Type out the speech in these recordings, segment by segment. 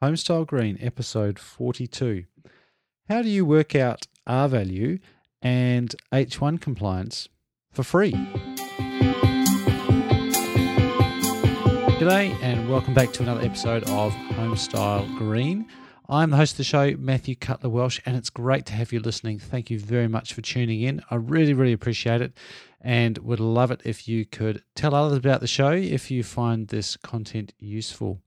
Homestyle Green, episode 42. How do you work out R value and H1 compliance for free? G'day, and welcome back to another episode of Homestyle Green. I'm the host of the show, Matthew Cutler Welsh, and it's great to have you listening. Thank you very much for tuning in. I really, really appreciate it and would love it if you could tell others about the show if you find this content useful.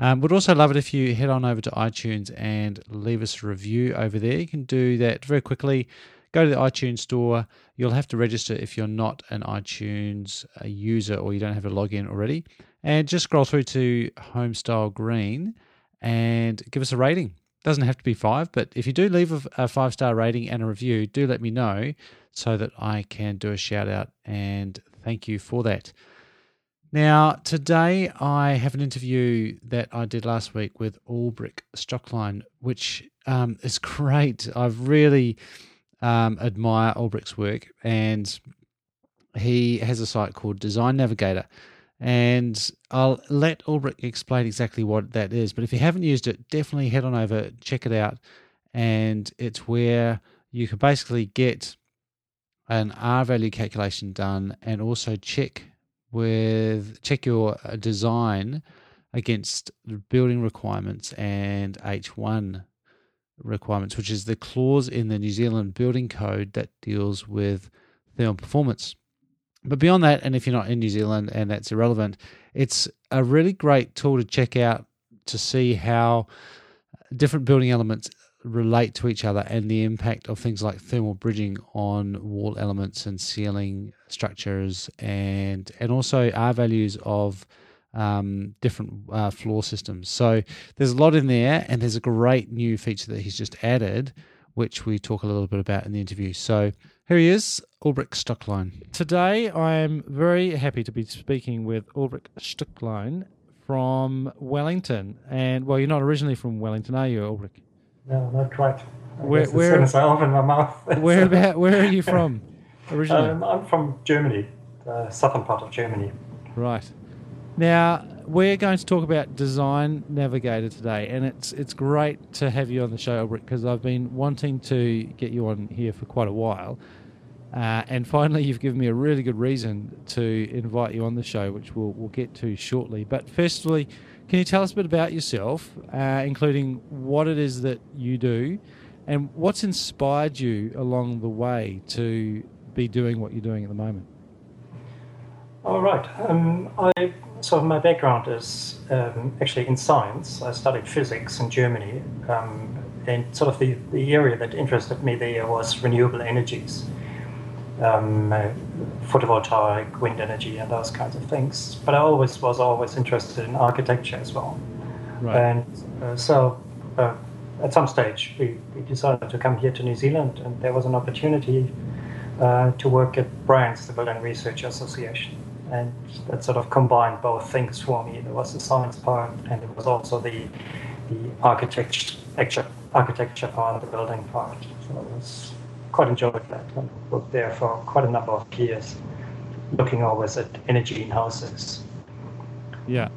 Um, would also love it if you head on over to iTunes and leave us a review over there. You can do that very quickly. Go to the iTunes store. You'll have to register if you're not an iTunes uh, user or you don't have a login already. And just scroll through to Homestyle Green and give us a rating. Doesn't have to be five, but if you do leave a, a five star rating and a review, do let me know so that I can do a shout out and thank you for that. Now, today I have an interview that I did last week with Albrecht Stoecklein, which um, is great. I really um, admire Albrecht's work, and he has a site called Design Navigator. And I'll let Albrecht explain exactly what that is. But if you haven't used it, definitely head on over, check it out. And it's where you can basically get an R value calculation done and also check with check your uh, design against building requirements and H1 requirements, which is the clause in the New Zealand Building Code that deals with thermal performance. But beyond that, and if you're not in New Zealand and that's irrelevant, it's a really great tool to check out to see how different building elements relate to each other and the impact of things like thermal bridging on wall elements and ceiling structures and and also R values of um, different uh, floor systems. So there's a lot in there, and there's a great new feature that he's just added, which we talk a little bit about in the interview. So here he is, Albrecht Stoecklein. Today I am very happy to be speaking with Albrecht Stoecklein from Wellington. And well, you're not originally from Wellington, are you, Albrecht? No, not quite. I Where- where- as soon as I open my mouth. Where about? Where are you from originally? Um, I'm from Germany, the southern part of Germany. Right. Now we're going to talk about Design Navigator today, and it's it's great to have you on the show, Albert, because I've been wanting to get you on here for quite a while, uh, and finally you've given me a really good reason to invite you on the show, which we'll we'll get to shortly. But firstly, can you tell us a bit about yourself, uh, including what it is that you do, and what's inspired you along the way to be doing what you're doing at the moment? All right. Um, I so my background is um, actually in science. I studied physics in Germany, um, and sort of the, the area that interested me there was renewable energies, um, photovoltaic, wind energy, and those kinds of things. But I always was always interested in architecture as well. Right. And uh, so uh, at some stage, we, we decided to come here to New Zealand, and there was an opportunity uh, to work at BRANZ, the Building Research Association. And that sort of combined both things for me. There was the science part, and there was also the, the architecture, architecture, architecture part, the building part. So I was quite enjoyed that. I worked there for quite a number of years, looking always at energy in houses. Yeah.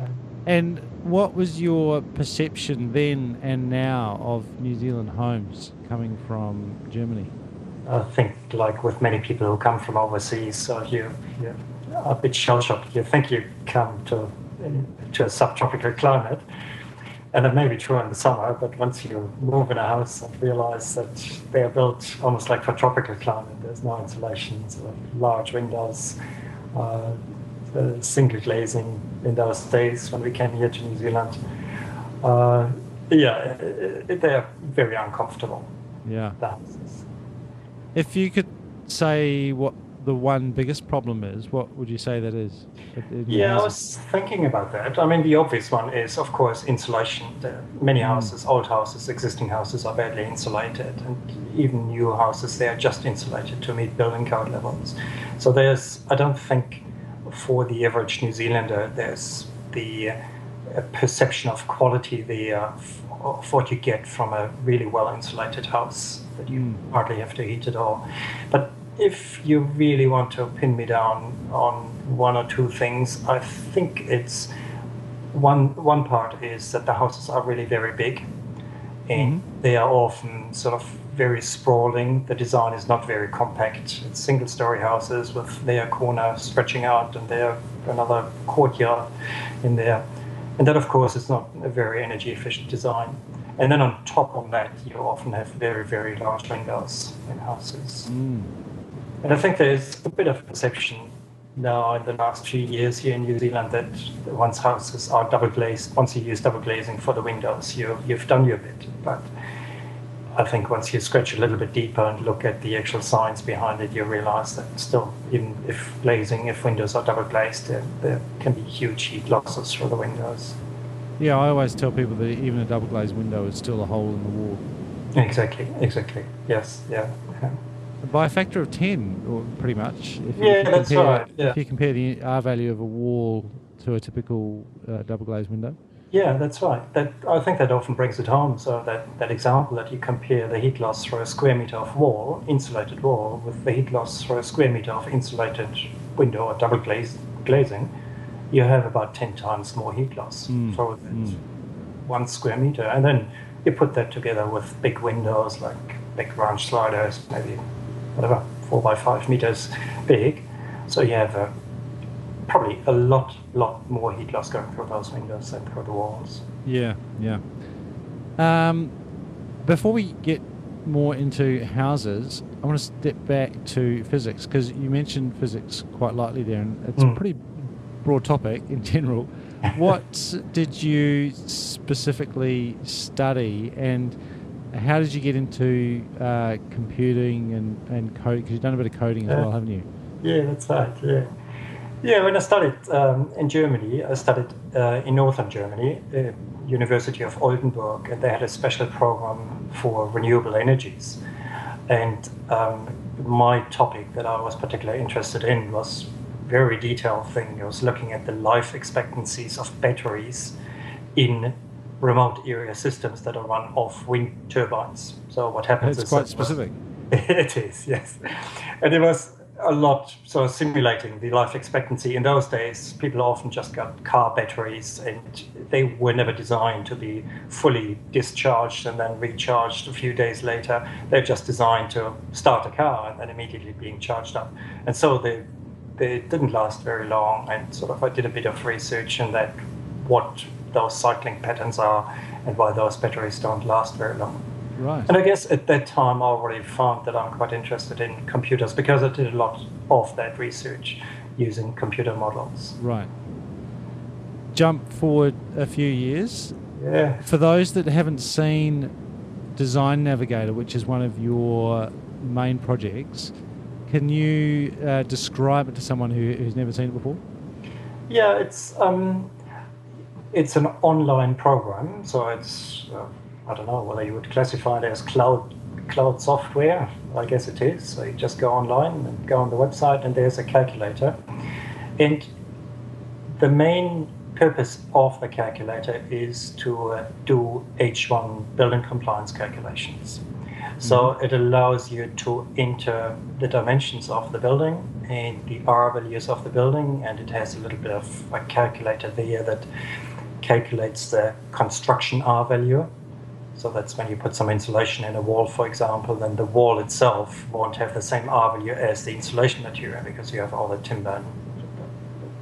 Uh, and what was your perception then and now of New Zealand homes coming from Germany? I think, like with many people who come from overseas, so you, you're a bit shell shocked. You think you come to to a subtropical climate, and it may be true in the summer, but once you move in a house and realize that they are built almost like for tropical climate, there's no insulation, so large windows, uh, the single glazing in those days when we came here to New Zealand. Uh, yeah, it, it, they're very uncomfortable. Yeah. The houses. If you could say what the one biggest problem is, what would you say that is? Yeah, I was thinking about that. I mean, the obvious one is, of course, insulation. The, many houses, old houses, existing houses are badly insulated, and even new houses, they are just insulated to meet building code levels. So there's, I don't think, for the average New Zealander, there's the uh, perception of quality there of, of what you get from a really well insulated house that you hardly have to heat at all. But if you really want to pin me down on one or two things, I think it's one one part is that the houses are really very big, and mm-hmm. they are often sort of very sprawling. The design is not very compact. It's single-story houses with their corner stretching out and there another courtyard in there, and that of course is not a very energy-efficient design. And then on top of that, you often have very very large windows in houses. Mm. And I think there's a bit of perception now in the last few years here in New Zealand that once houses are double glazed, once you use double glazing for the windows, you, you've done your bit. But I think once you scratch a little bit deeper and look at the actual science behind it, you realize that still, even if glazing, if windows are double glazed, there, there can be huge heat losses through the windows. Yeah, I always tell people that even a double glazed window is still a hole in the wall. Exactly, exactly. Yes, yeah. yeah by a factor of 10, or pretty much. If, yeah, that's compare, right. Yeah. If you compare the R value of a wall to a typical uh, double glazed window. Yeah, that's right. That I think that often brings it home. So that, that example that you compare the heat loss through a square meter of wall, insulated wall, with the heat loss through a square meter of insulated window or double glazed glazing, you have about ten times more heat loss mm. for mm. one square meter. And then you put that together with big windows like big ranch sliders, maybe whatever, four by five meters big. So you have uh, probably a lot, lot more heat loss going through those windows than through the walls. Yeah, yeah. Um, before we get more into houses, I want to step back to physics because you mentioned physics quite lightly there, and it's mm. a pretty broad topic in general. what did you specifically study, and how did you get into uh, computing and, and coding? Because you've done a bit of coding as well, haven't you? Yeah, that's right. Yeah. Yeah, when I studied um, in Germany, I studied uh, in northern Germany, the University of Oldenburg, and they had a special program for renewable energies. And um, my topic that I was particularly interested in was very detailed thing. I was looking at the life expectancies of batteries in remote area systems that are run off wind turbines. So what happens it's is quite specific. it is, yes. And it was a lot so simulating the life expectancy in those days people often just got car batteries and they were never designed to be fully discharged and then recharged a few days later they're just designed to start a car and then immediately being charged up and so they they didn't last very long and sort of i did a bit of research in that what those cycling patterns are and why those batteries don't last very long. Right. And I guess at that time I already found that I'm quite interested in computers because I did a lot of that research using computer models. Right. Jump forward a few years. Yeah. For those that haven't seen Design Navigator, which is one of your main projects, can you uh, describe it to someone who, who's never seen it before? Yeah, it's um, it's an online program, so it's uh, I don't know whether you would classify it as cloud cloud software. I guess it is. So you just go online and go on the website, and there's a calculator, and the main purpose of the calculator is to uh, do H1 building compliance calculations. So mm-hmm. it allows you to enter the dimensions of the building and the R values of the building, and it has a little bit of a calculator there that calculates the construction R value. So that's when you put some insulation in a wall, for example, then the wall itself won't have the same R value as the insulation material because you have all the timber and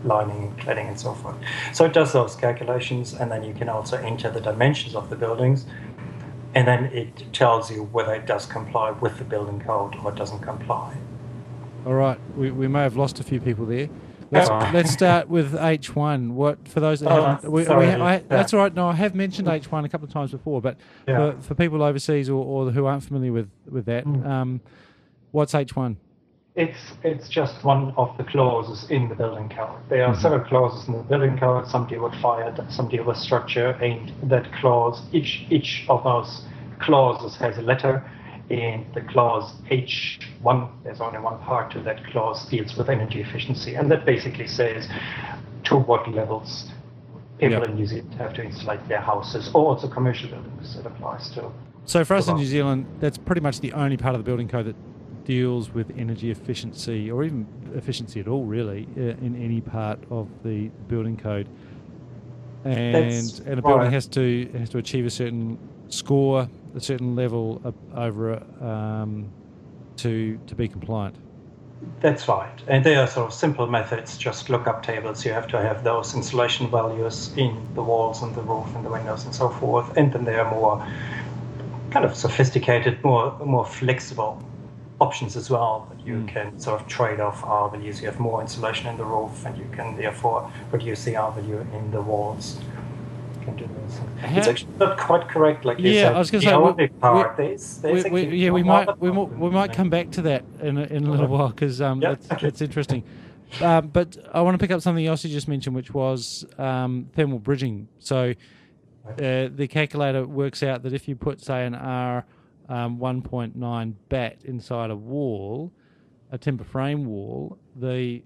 lining and cladding and so forth. So it does those calculations, and then you can also enter the dimensions of the buildings, and then it tells you whether it does comply with the building code or it doesn't comply. All right, we, we may have lost a few people there. Let's, let's start with H1. What for those that oh, haven't? We, we, I, yeah. That's all right. No, I have mentioned H1 a couple of times before, but yeah. for, for, people overseas or, or, who aren't familiar with with that, mm. um, what's H1? It's it's just one of the clauses in the building code. There are mm-hmm. several clauses in the building code. Some deal with fire, some deal with structure, and that clause each each of those clauses has a letter in the clause H1, there's only one part to that clause, deals with energy efficiency. And that basically says to what levels people yep. in New Zealand have to insulate their houses or also commercial buildings it applies to. So for us in New Zealand, that's pretty much the only part of the building code that deals with energy efficiency or even efficiency at all, really, uh, in any part of the building code. and and a building right. has to has to achieve a certain score, a certain level over um, to to be compliant. That's right. And they are sort of simple methods, just lookup tables. You have to have those insulation values in the walls and the roof and the windows and so forth. And then they are more kind of sophisticated, more more flexible options as well that you mm. can sort of trade off R values. You have more insulation in the roof and you can therefore reduce the R value in the walls can do this. It's actually not quite correct, like you yeah, said. I was going to say, we, part, we, there's, there's we, we, yeah, we might we, we might come back to that in a, in a little while because um, yeah, it's, okay. it's interesting. Um, but I want to pick up something else you just mentioned, which was um, thermal bridging. So uh, the calculator works out that if you put, say, an R um, 1.9 batt inside a wall, a timber frame wall, the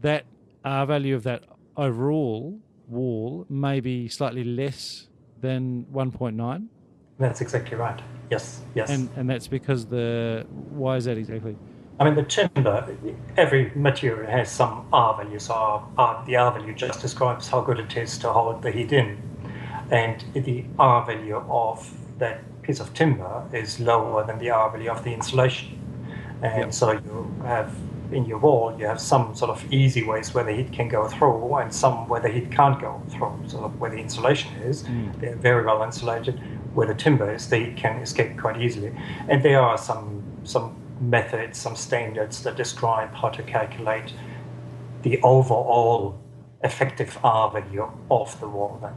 that R value of that overall wall may be slightly less than 1.9. That's exactly right. Yes, yes. And and that's because the why is that exactly? I mean, the timber, every material has some R value. So R, R, the R value just describes how good it is to hold the heat in. And the R value of that piece of timber is lower than the R value of the insulation. And yep. so you have in your wall, you have some sort of easy ways where the heat can go through, and some where the heat can't go through. So where the insulation is, mm. they're very well insulated. Where the timber is, the heat can escape quite easily. And there are some some methods, some standards that describe how to calculate the overall effective R value of the wall. Then,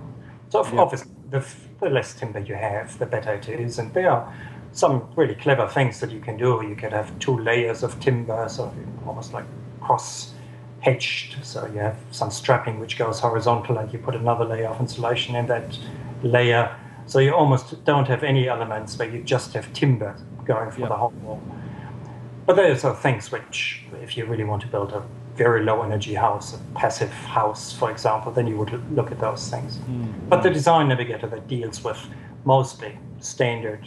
so yeah. obviously, the, the less timber you have, the better it is, and there are some really clever things that you can do. You can have two layers of timber, so almost like cross hedged. So you have some strapping which goes horizontal, and you put another layer of insulation in that layer. So you almost don't have any elements where you just have timber going for yep. the whole wall. But there are things which, if you really want to build a very low energy house, a passive house, for example, then you would look at those things. Mm. But the design navigator that deals with mostly standard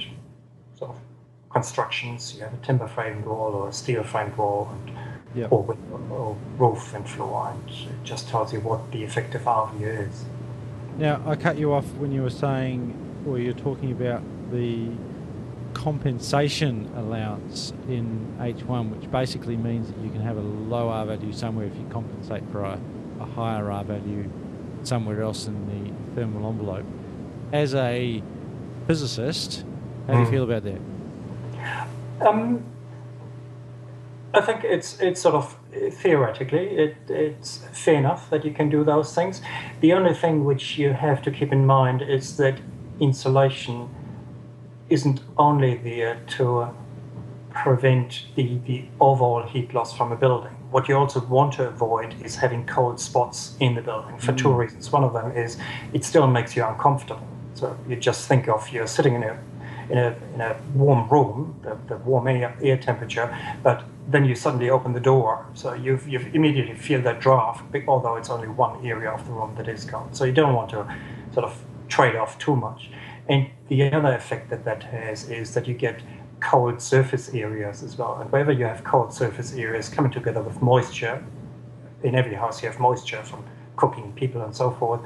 constructions. You have a timber framed wall or a steel framed wall, and, yep. or, or, roof and floor, and it just tells you what the effective R RVU is. Now, I cut you off when you were saying, or you're talking about the compensation allowance in H1, which basically means that you can have a low R value somewhere if you compensate for a, a higher R value somewhere else in the thermal envelope. As a physicist, how do you hmm. feel about that? Um, I think it's it's sort of theoretically it, it's fair enough that you can do those things. The only thing which you have to keep in mind is that insulation isn't only there to prevent the, the overall heat loss from a building. What you also want to avoid is having cold spots in the building for mm. two reasons. One of them is it still makes you uncomfortable. So you just think of you're sitting in a in a, in a warm room, the, the warm air, air temperature, but then you suddenly open the door. So you you immediately feel that draft, although it's only one area of the room that is cold. So you don't want to sort of trade off too much. And the other effect that that has is that you get cold surface areas as well. And wherever you have cold surface areas coming together with moisture, in every house you have moisture from cooking people and so forth.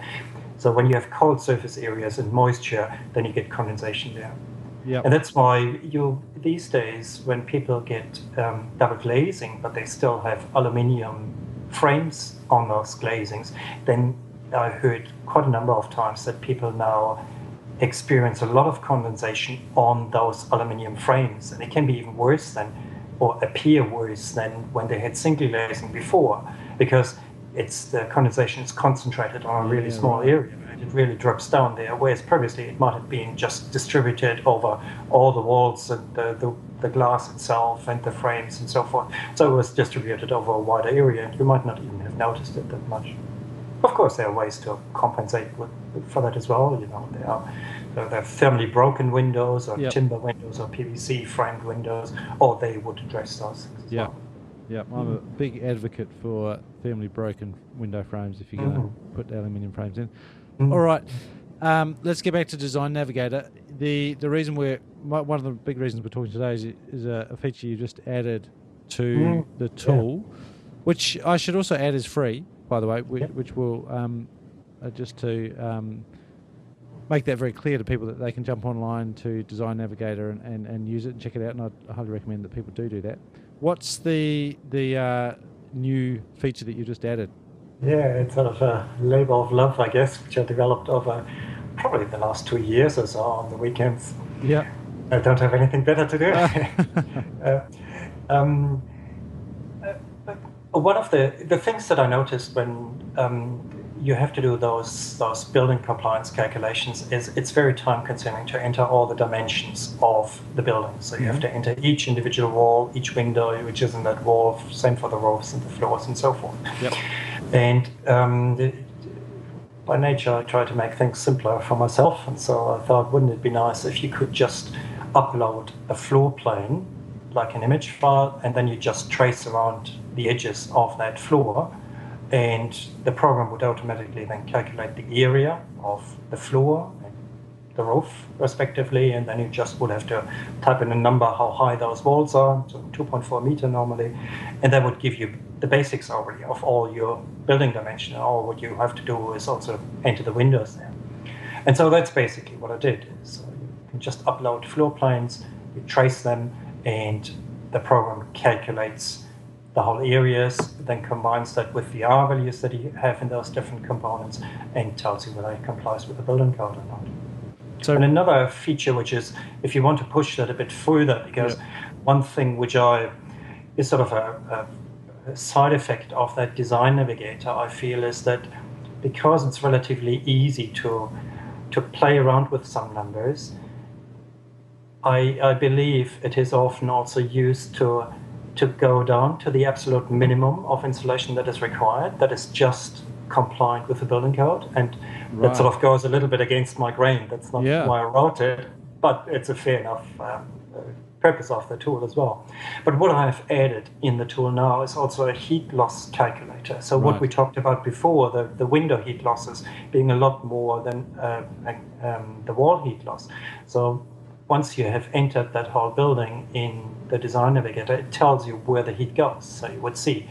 So when you have cold surface areas and moisture, then you get condensation there. Yep. And that's why you these days, when people get um, double glazing, but they still have aluminium frames on those glazings, then I heard quite a number of times that people now experience a lot of condensation on those aluminium frames, and it can be even worse than, or appear worse than when they had single glazing before, because it's the condensation is concentrated on a really yeah, small area it really drops down there, whereas previously it might have been just distributed over all the walls and the, the, the, glass itself and the frames and so forth. So it was distributed over a wider area, and you might not even have noticed it that much. Of course, there are ways to compensate with, for that as well. You know, there are, there are thermally broken windows, or yep. timber windows, or PVC framed windows, or they would address those. Yeah. Well. Yeah, I'm a big advocate for thermally broken window frames if you're going to mm-hmm. put aluminium frames in. Mm. All right. Um, let's get back to Design Navigator. The the reason we're one of the big reasons we're talking today is, is a, a feature you just added to mm. the tool, yeah. which I should also add is free, by the way, which, which will um, uh, just to um, make that very clear to people that they can jump online to Design Navigator and, and, and use it and check it out. And I'd highly recommend that people do do that. What's the the uh, new feature that you just added? Yeah, it's sort of a labor of love, I guess, which I developed over probably the last two years or so on the weekends. Yeah. I don't have anything better to do. uh, um, uh, one of the, the things that I noticed when um, you have to do those those building compliance calculations is it's very time consuming to enter all the dimensions of the building. So you mm-hmm. have to enter each individual wall, each window which is in that wall, same for the roofs and the floors and so forth. Yep. And um, by nature, I try to make things simpler for myself, and so I thought, wouldn't it be nice if you could just upload a floor plan, like an image file, and then you just trace around the edges of that floor, and the program would automatically then calculate the area of the floor the roof, respectively, and then you just would have to type in a number how high those walls are, so 2.4 meter normally, and that would give you the basics already of all your building dimension. All what you have to do is also enter the windows there. And so that's basically what I did. So you can just upload floor plans, you trace them, and the program calculates the whole areas, then combines that with the R values that you have in those different components, and tells you whether it complies with the building code or not. So, and another feature, which is if you want to push that a bit further, because one thing which I is sort of a, a side effect of that design navigator, I feel, is that because it's relatively easy to to play around with some numbers, I, I believe it is often also used to to go down to the absolute minimum of insulation that is required, that is just compliant with the building code, and right. that sort of goes a little bit against my grain. That's not yeah. why I wrote it, but it's a fair enough um, purpose of the tool as well. But what I have added in the tool now is also a heat loss calculator. So right. what we talked about before, the, the window heat losses being a lot more than uh, um, the wall heat loss. So once you have entered that whole building in the design navigator, it tells you where the heat goes. So you would see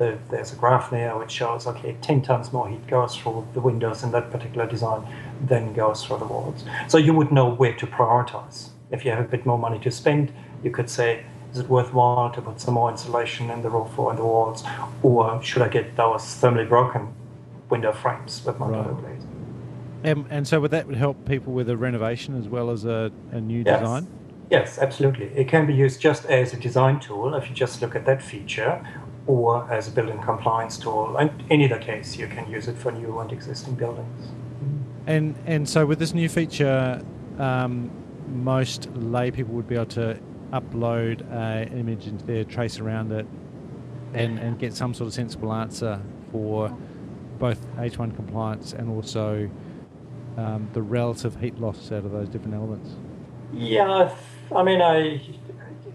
the, there's a graph there which shows okay 10 times more heat goes through the windows in that particular design than goes through the walls so you would know where to prioritize if you have a bit more money to spend, you could say, is it worthwhile to put some more insulation in the roof or in the walls, or should I get those thermally broken window frames with my right. blades? And, and so would that help people with a renovation as well as a, a new yes. design? Yes, absolutely. It can be used just as a design tool if you just look at that feature, or as a building compliance tool. And in either case, you can use it for new and existing buildings. And and so with this new feature, um, most lay people would be able to upload an image into there, trace around it, and, and get some sort of sensible answer for both H1 compliance and also um, the relative heat loss out of those different elements. Yeah, I mean, I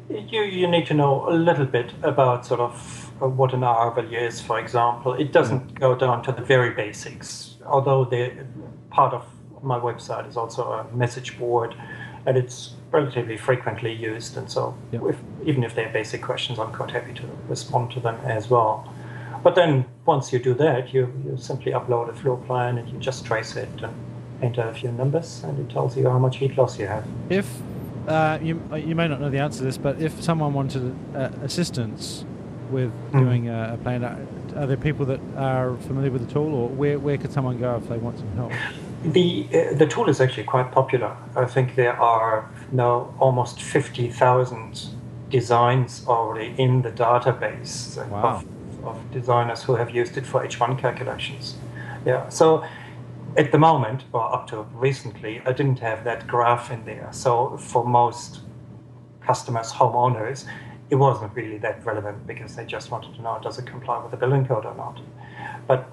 you you need to know a little bit about sort of what an R value is. For example, it doesn't mm. go down to the very basics, although the part of my website is also a message board and it's relatively frequently used. And so, yep. if, even if they're basic questions, I'm quite happy to respond to them as well. But then, once you do that, you, you simply upload a floor plan and you just trace it and enter a few numbers, and it tells you how much heat loss you have. If uh, you you may not know the answer to this, but if someone wanted uh, assistance with mm. doing a, a plan, are, there people that are familiar with the tool, or where where could someone go if they want some help? The uh, the tool is actually quite popular. I think there are now almost fifty thousand designs already in the database wow. of, of designers who have used it for H1 calculations. Yeah, so at the moment, or up to recently, I didn't have that graph in there. So for most customers, homeowners, it wasn't really that relevant because they just wanted to know does it comply with the building code or not. But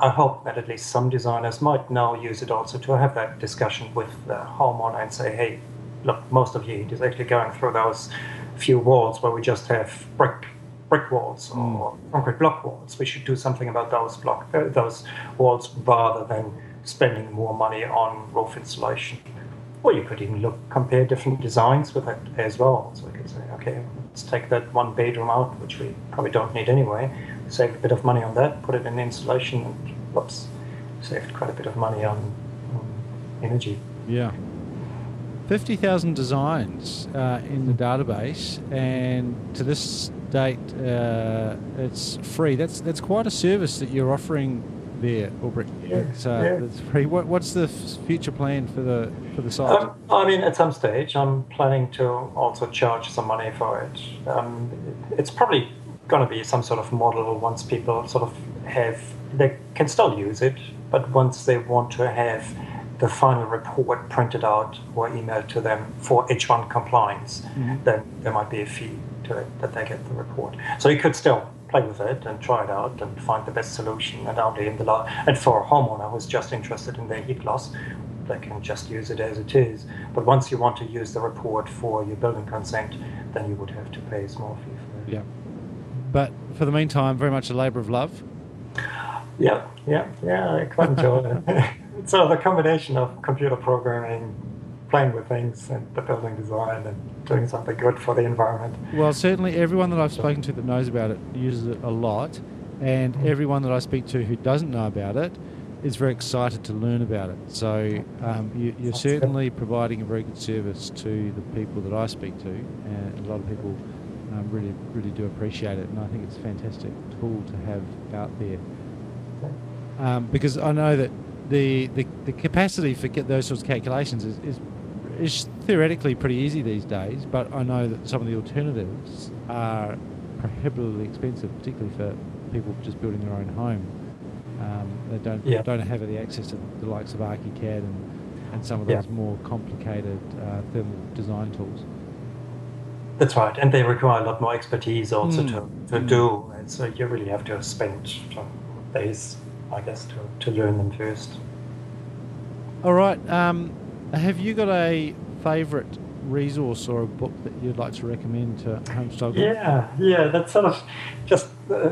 I hope that at least some designers might now use it also to have that discussion with the homeowner and say, hey, look, most of you is actually going through those few walls where we just have brick brick walls or mm. concrete block walls. We should do something about those block uh, those walls rather than spending more money on roof insulation. Or you could even look compare different designs with it as well. So we could say, okay, let's take that one bedroom out, which we probably don't need anyway save a bit of money on that, put it in insulation, and whoops, saved quite a bit of money on, on energy. Yeah. 50,000 designs uh, in the database, and to this date, uh, it's free. That's that's quite a service that you're offering there, Albrecht. Yeah, It's, uh, yeah. it's free. What, what's the future plan for the for the site? Um, I mean, at some stage, I'm planning to also charge some money for it. Um, it's probably going to be some sort of model once people sort of have, they can still use it, but once they want to have the final report printed out or emailed to them for H1 compliance, Mhm. then there might be a fee to it that they get the report. So you could still play with it and try it out and find the best solution. And only in the la- and for a homeowner who's just interested in their heat loss, they can just use it as it is. But once you want to use the report for your building consent, then you would have to pay a small fee for it. yeah. But for the meantime, very much a labour of love. Yeah, yeah, yeah. I quite enjoy it. so the combination of computer programming, playing with things, and the building design, and doing something good for the environment. Well, certainly everyone that I've spoken to that knows about it uses it a lot, and everyone that I speak to who doesn't know about it is very excited to learn about it. So um, you, good. certainly providing a very good service to the people that I speak to, and a lot of people um, really, really do appreciate it, and I think it's a fantastic tool to have out there. Um, because I know that the, the, the capacity for get those sorts of calculations is, is is theoretically pretty easy these days, but I know that some of the alternatives are prohibitively expensive, particularly for people just building their own home. Um, they don't Yeah. don't have the access to the likes of ArchiCAD and, and some of Yeah. those more complicated uh, thermal design tools. That's right, and they require a lot more expertise also Mm. to, to Mm. do. And so you really have to spend some days, I guess, to, to learn them first. All right. Um, have you got a favourite resource or a book that you'd like to recommend to Homestyle? Group? Yeah, yeah, that's sort of just uh,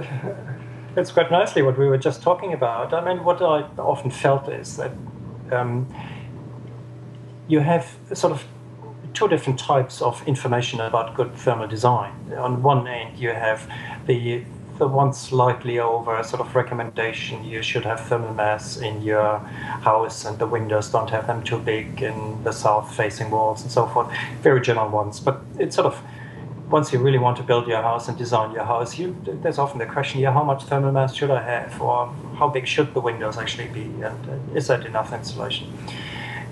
it's quite nicely what we were just talking about. I mean, what I often felt is that um, you have sort of two different types of information about good thermal design. On one end, you have the the one slightly over sort of recommendation you should have thermal mass in your house and the windows don't have them too big in the south facing walls and so forth very general ones but it's sort of once you really want to build your house and design your house, you, there's often the question, yeah, how much thermal mass should I have, or how big should the windows actually be, and uh, is that enough insulation?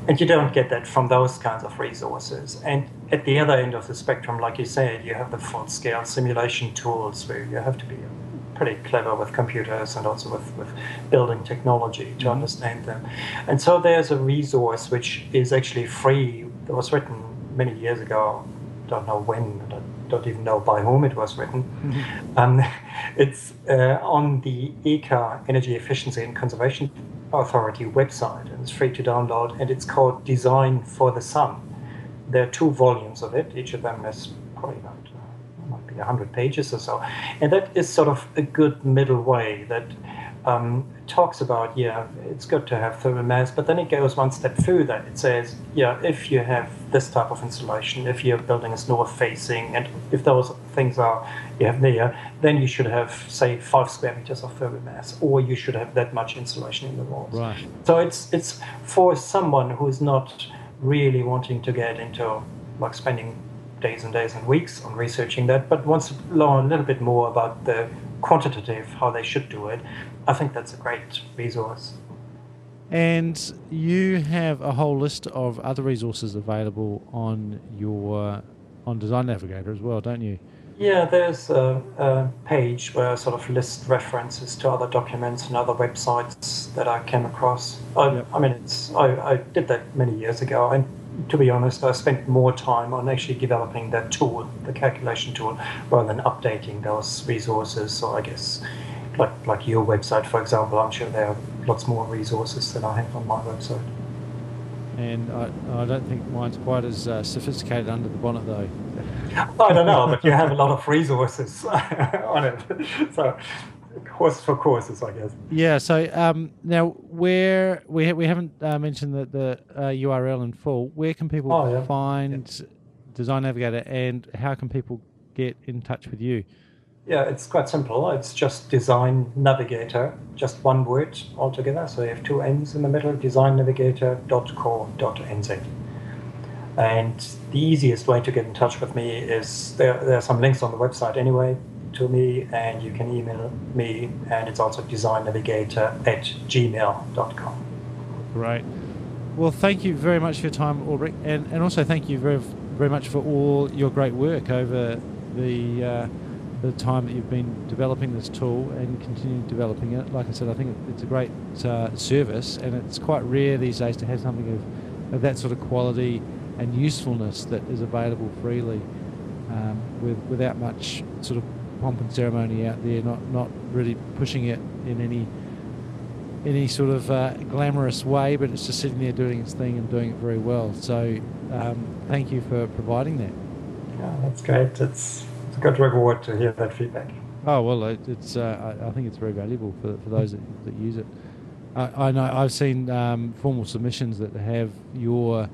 And you don't get that from those kinds of resources. And at the other end of the spectrum, like you said, you have the full-scale simulation tools where you have to be pretty clever with computers and also with, with building technology to Mhm. understand them. And so there's a resource which is actually free that was written many years ago. Don't know when, don't even know by whom it was written. Um, it's uh, on the EECA Energy Efficiency and Conservation Authority website, and it's free to download. And it's called Design for the Sun. There are two volumes of it. Each of them is probably about uh, might be hundred pages or so, and that is sort of a good middle way that um, talks about yeah, it's good to have thermal mass, but then it goes one step further. It says yeah, if you have this type of insulation, if your building is north facing, and if those things are you have there, then you should have say five square meters of thermal mass, or you should have that much insulation in the walls. Right. So it's it's for someone who's not really wanting to get into like spending days and days and weeks on researching that, but wants to learn a little bit more about the quantitative how they should do it. I think that's a great resource. And you have a whole list of other resources available on your on Design Navigator as well, don't you? Yeah, there's a, a page where I sort of list references to other documents and other websites that I came across. I, Yep. I mean, it's I, I did that many years ago, and to be honest, I spent more time on actually developing that tool, the calculation tool, rather than updating those resources. So I guess, like like your website, for example, I'm sure there are lots more resources than I have on my website. And I, I don't think mine's quite as uh, sophisticated under the bonnet though. I don't know, but you have a lot of resources on it. So, course for courses, I guess. Yeah. So um, now, where we ha- we haven't uh, mentioned the the uh, URL in full. Where can people Oh, yeah. find Design Navigator, and how can people get in touch with you? Yeah, it's quite simple. It's just Design Navigator, just one word altogether. So you have two N's in the middle, designnavigator.co.nz. And the easiest way to get in touch with me is there, there are some links on the website anyway to me, and you can email me, and it's also designnavigator at gmail.com. Great. Well, thank you very much for your time, Ulrich, and, and also thank you very, very much for all your great work over the. Uh, the time that you've been developing this tool and continue developing it. Like I said, I think it's a great uh, service, and it's quite rare these days to have something of, of that sort of quality and usefulness that is available freely um, with, without much sort of pomp and ceremony out there, not, not really pushing it in any any sort of uh, glamorous way, but it's just sitting there doing its thing and doing it very well. So, um, thank you for providing that. Yeah, that's great. It's it's good reward to hear that feedback. Oh well, it's uh, I, think it's very valuable for, for those that, that use it. I, I know I've seen um, formal submissions that have your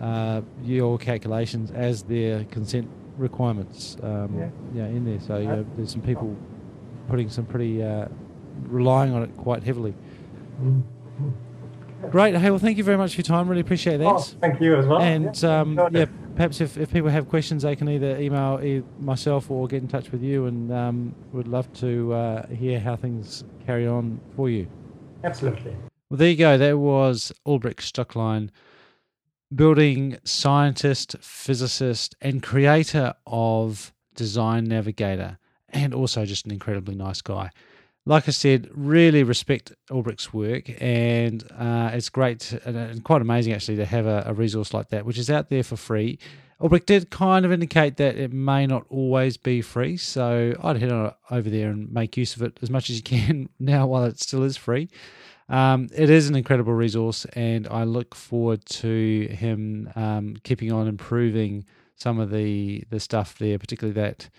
uh, your calculations as their consent requirements. Um, yeah. yeah. in there. So you know, there's some people putting some pretty uh, relying on it quite heavily. Mm-hmm. Great. Hey, well, thank you very much for your time. Really appreciate that. Oh, thank you as well. And yeah, um, yeah perhaps if, if people have questions, they can either email myself or get in touch with you, and um, would love to uh, hear how things carry on for you. Absolutely. Well, there you go. That was Ulrich Stoecklein, building scientist, physicist, and creator of Design Navigator, and also just an incredibly nice guy like I said, really respect Albrecht's work, and uh, it's great to, and, quite amazing actually to have a, a, resource like that, which is out there for free. Albrecht did kind of indicate that it may not always be free, so I'd head on over there and make use of it as much as you can now while it still is free. Um, it is an incredible resource, and I look forward to him um, keeping on improving some of the the stuff there, particularly that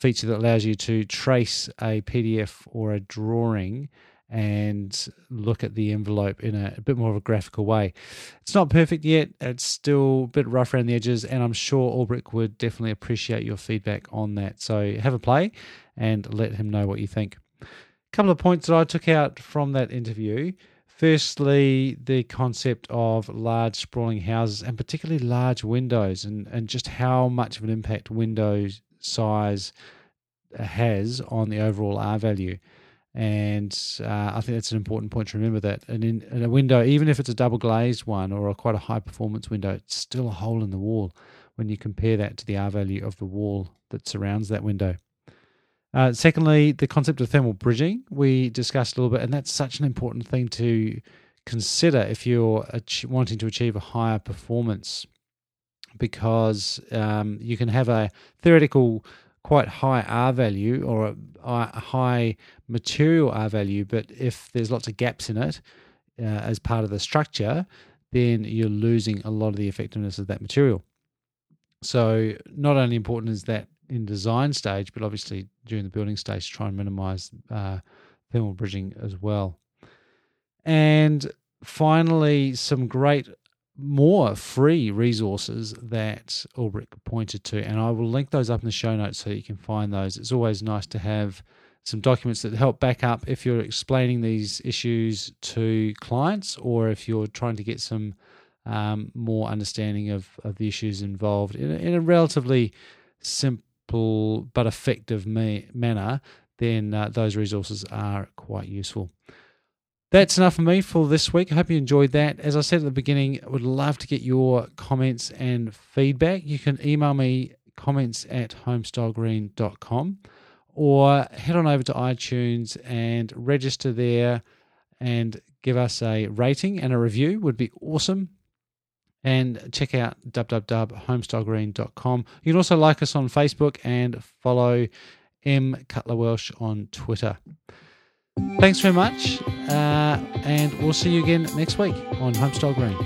feature that allows you to trace a PDF or a drawing and look at the envelope in a, a, bit more of a graphical way. It's not perfect yet, it's still a bit rough around the edges, and I'm sure Ulrich would definitely appreciate your feedback on that. So have a play and let him know what you think. A couple of points that I took out from that interview. Firstly, the concept of large sprawling houses and particularly large windows and, and just how much of an impact windows size has on the overall R value. And uh, I think that's an important point to remember that and in, in, a window, even if it's a double glazed one or a quite a high performance window, it's still a hole in the wall when you compare that to the R value of the wall that surrounds that window. Uh, secondly, the concept of thermal bridging we discussed a little bit, and that's such an important thing to consider if you're ach- wanting to achieve a higher performance because um, you can have a theoretical quite high R value or a, high material R value, but if there's lots of gaps in it uh, as part of the structure, then you're losing a lot of the effectiveness of that material. So, not only important is that in design stage, but obviously during the building stage, try and minimize uh, thermal bridging as well. And finally, some great more free resources that Ulrich pointed to, and I will link those up in the show notes so you can find those. It's always nice to have some documents that help back up if you're explaining these issues to clients or if you're trying to get some um, more understanding of, of the issues involved in a, in a relatively simple but effective manner, then uh, those resources are quite useful. That's enough for me for this week. I hope you enjoyed that. As I said at the beginning, I would love to get your comments and feedback. You can email me comments at homestylegreen.com or head on over to iTunes and register there and give us a rating and a review would be awesome. And check out www.homestylegreen.com. You can also like us on Facebook and follow M Cutler Welsh on Twitter. Thanks very much, uh, and we'll see you again next week on Homestyle Green.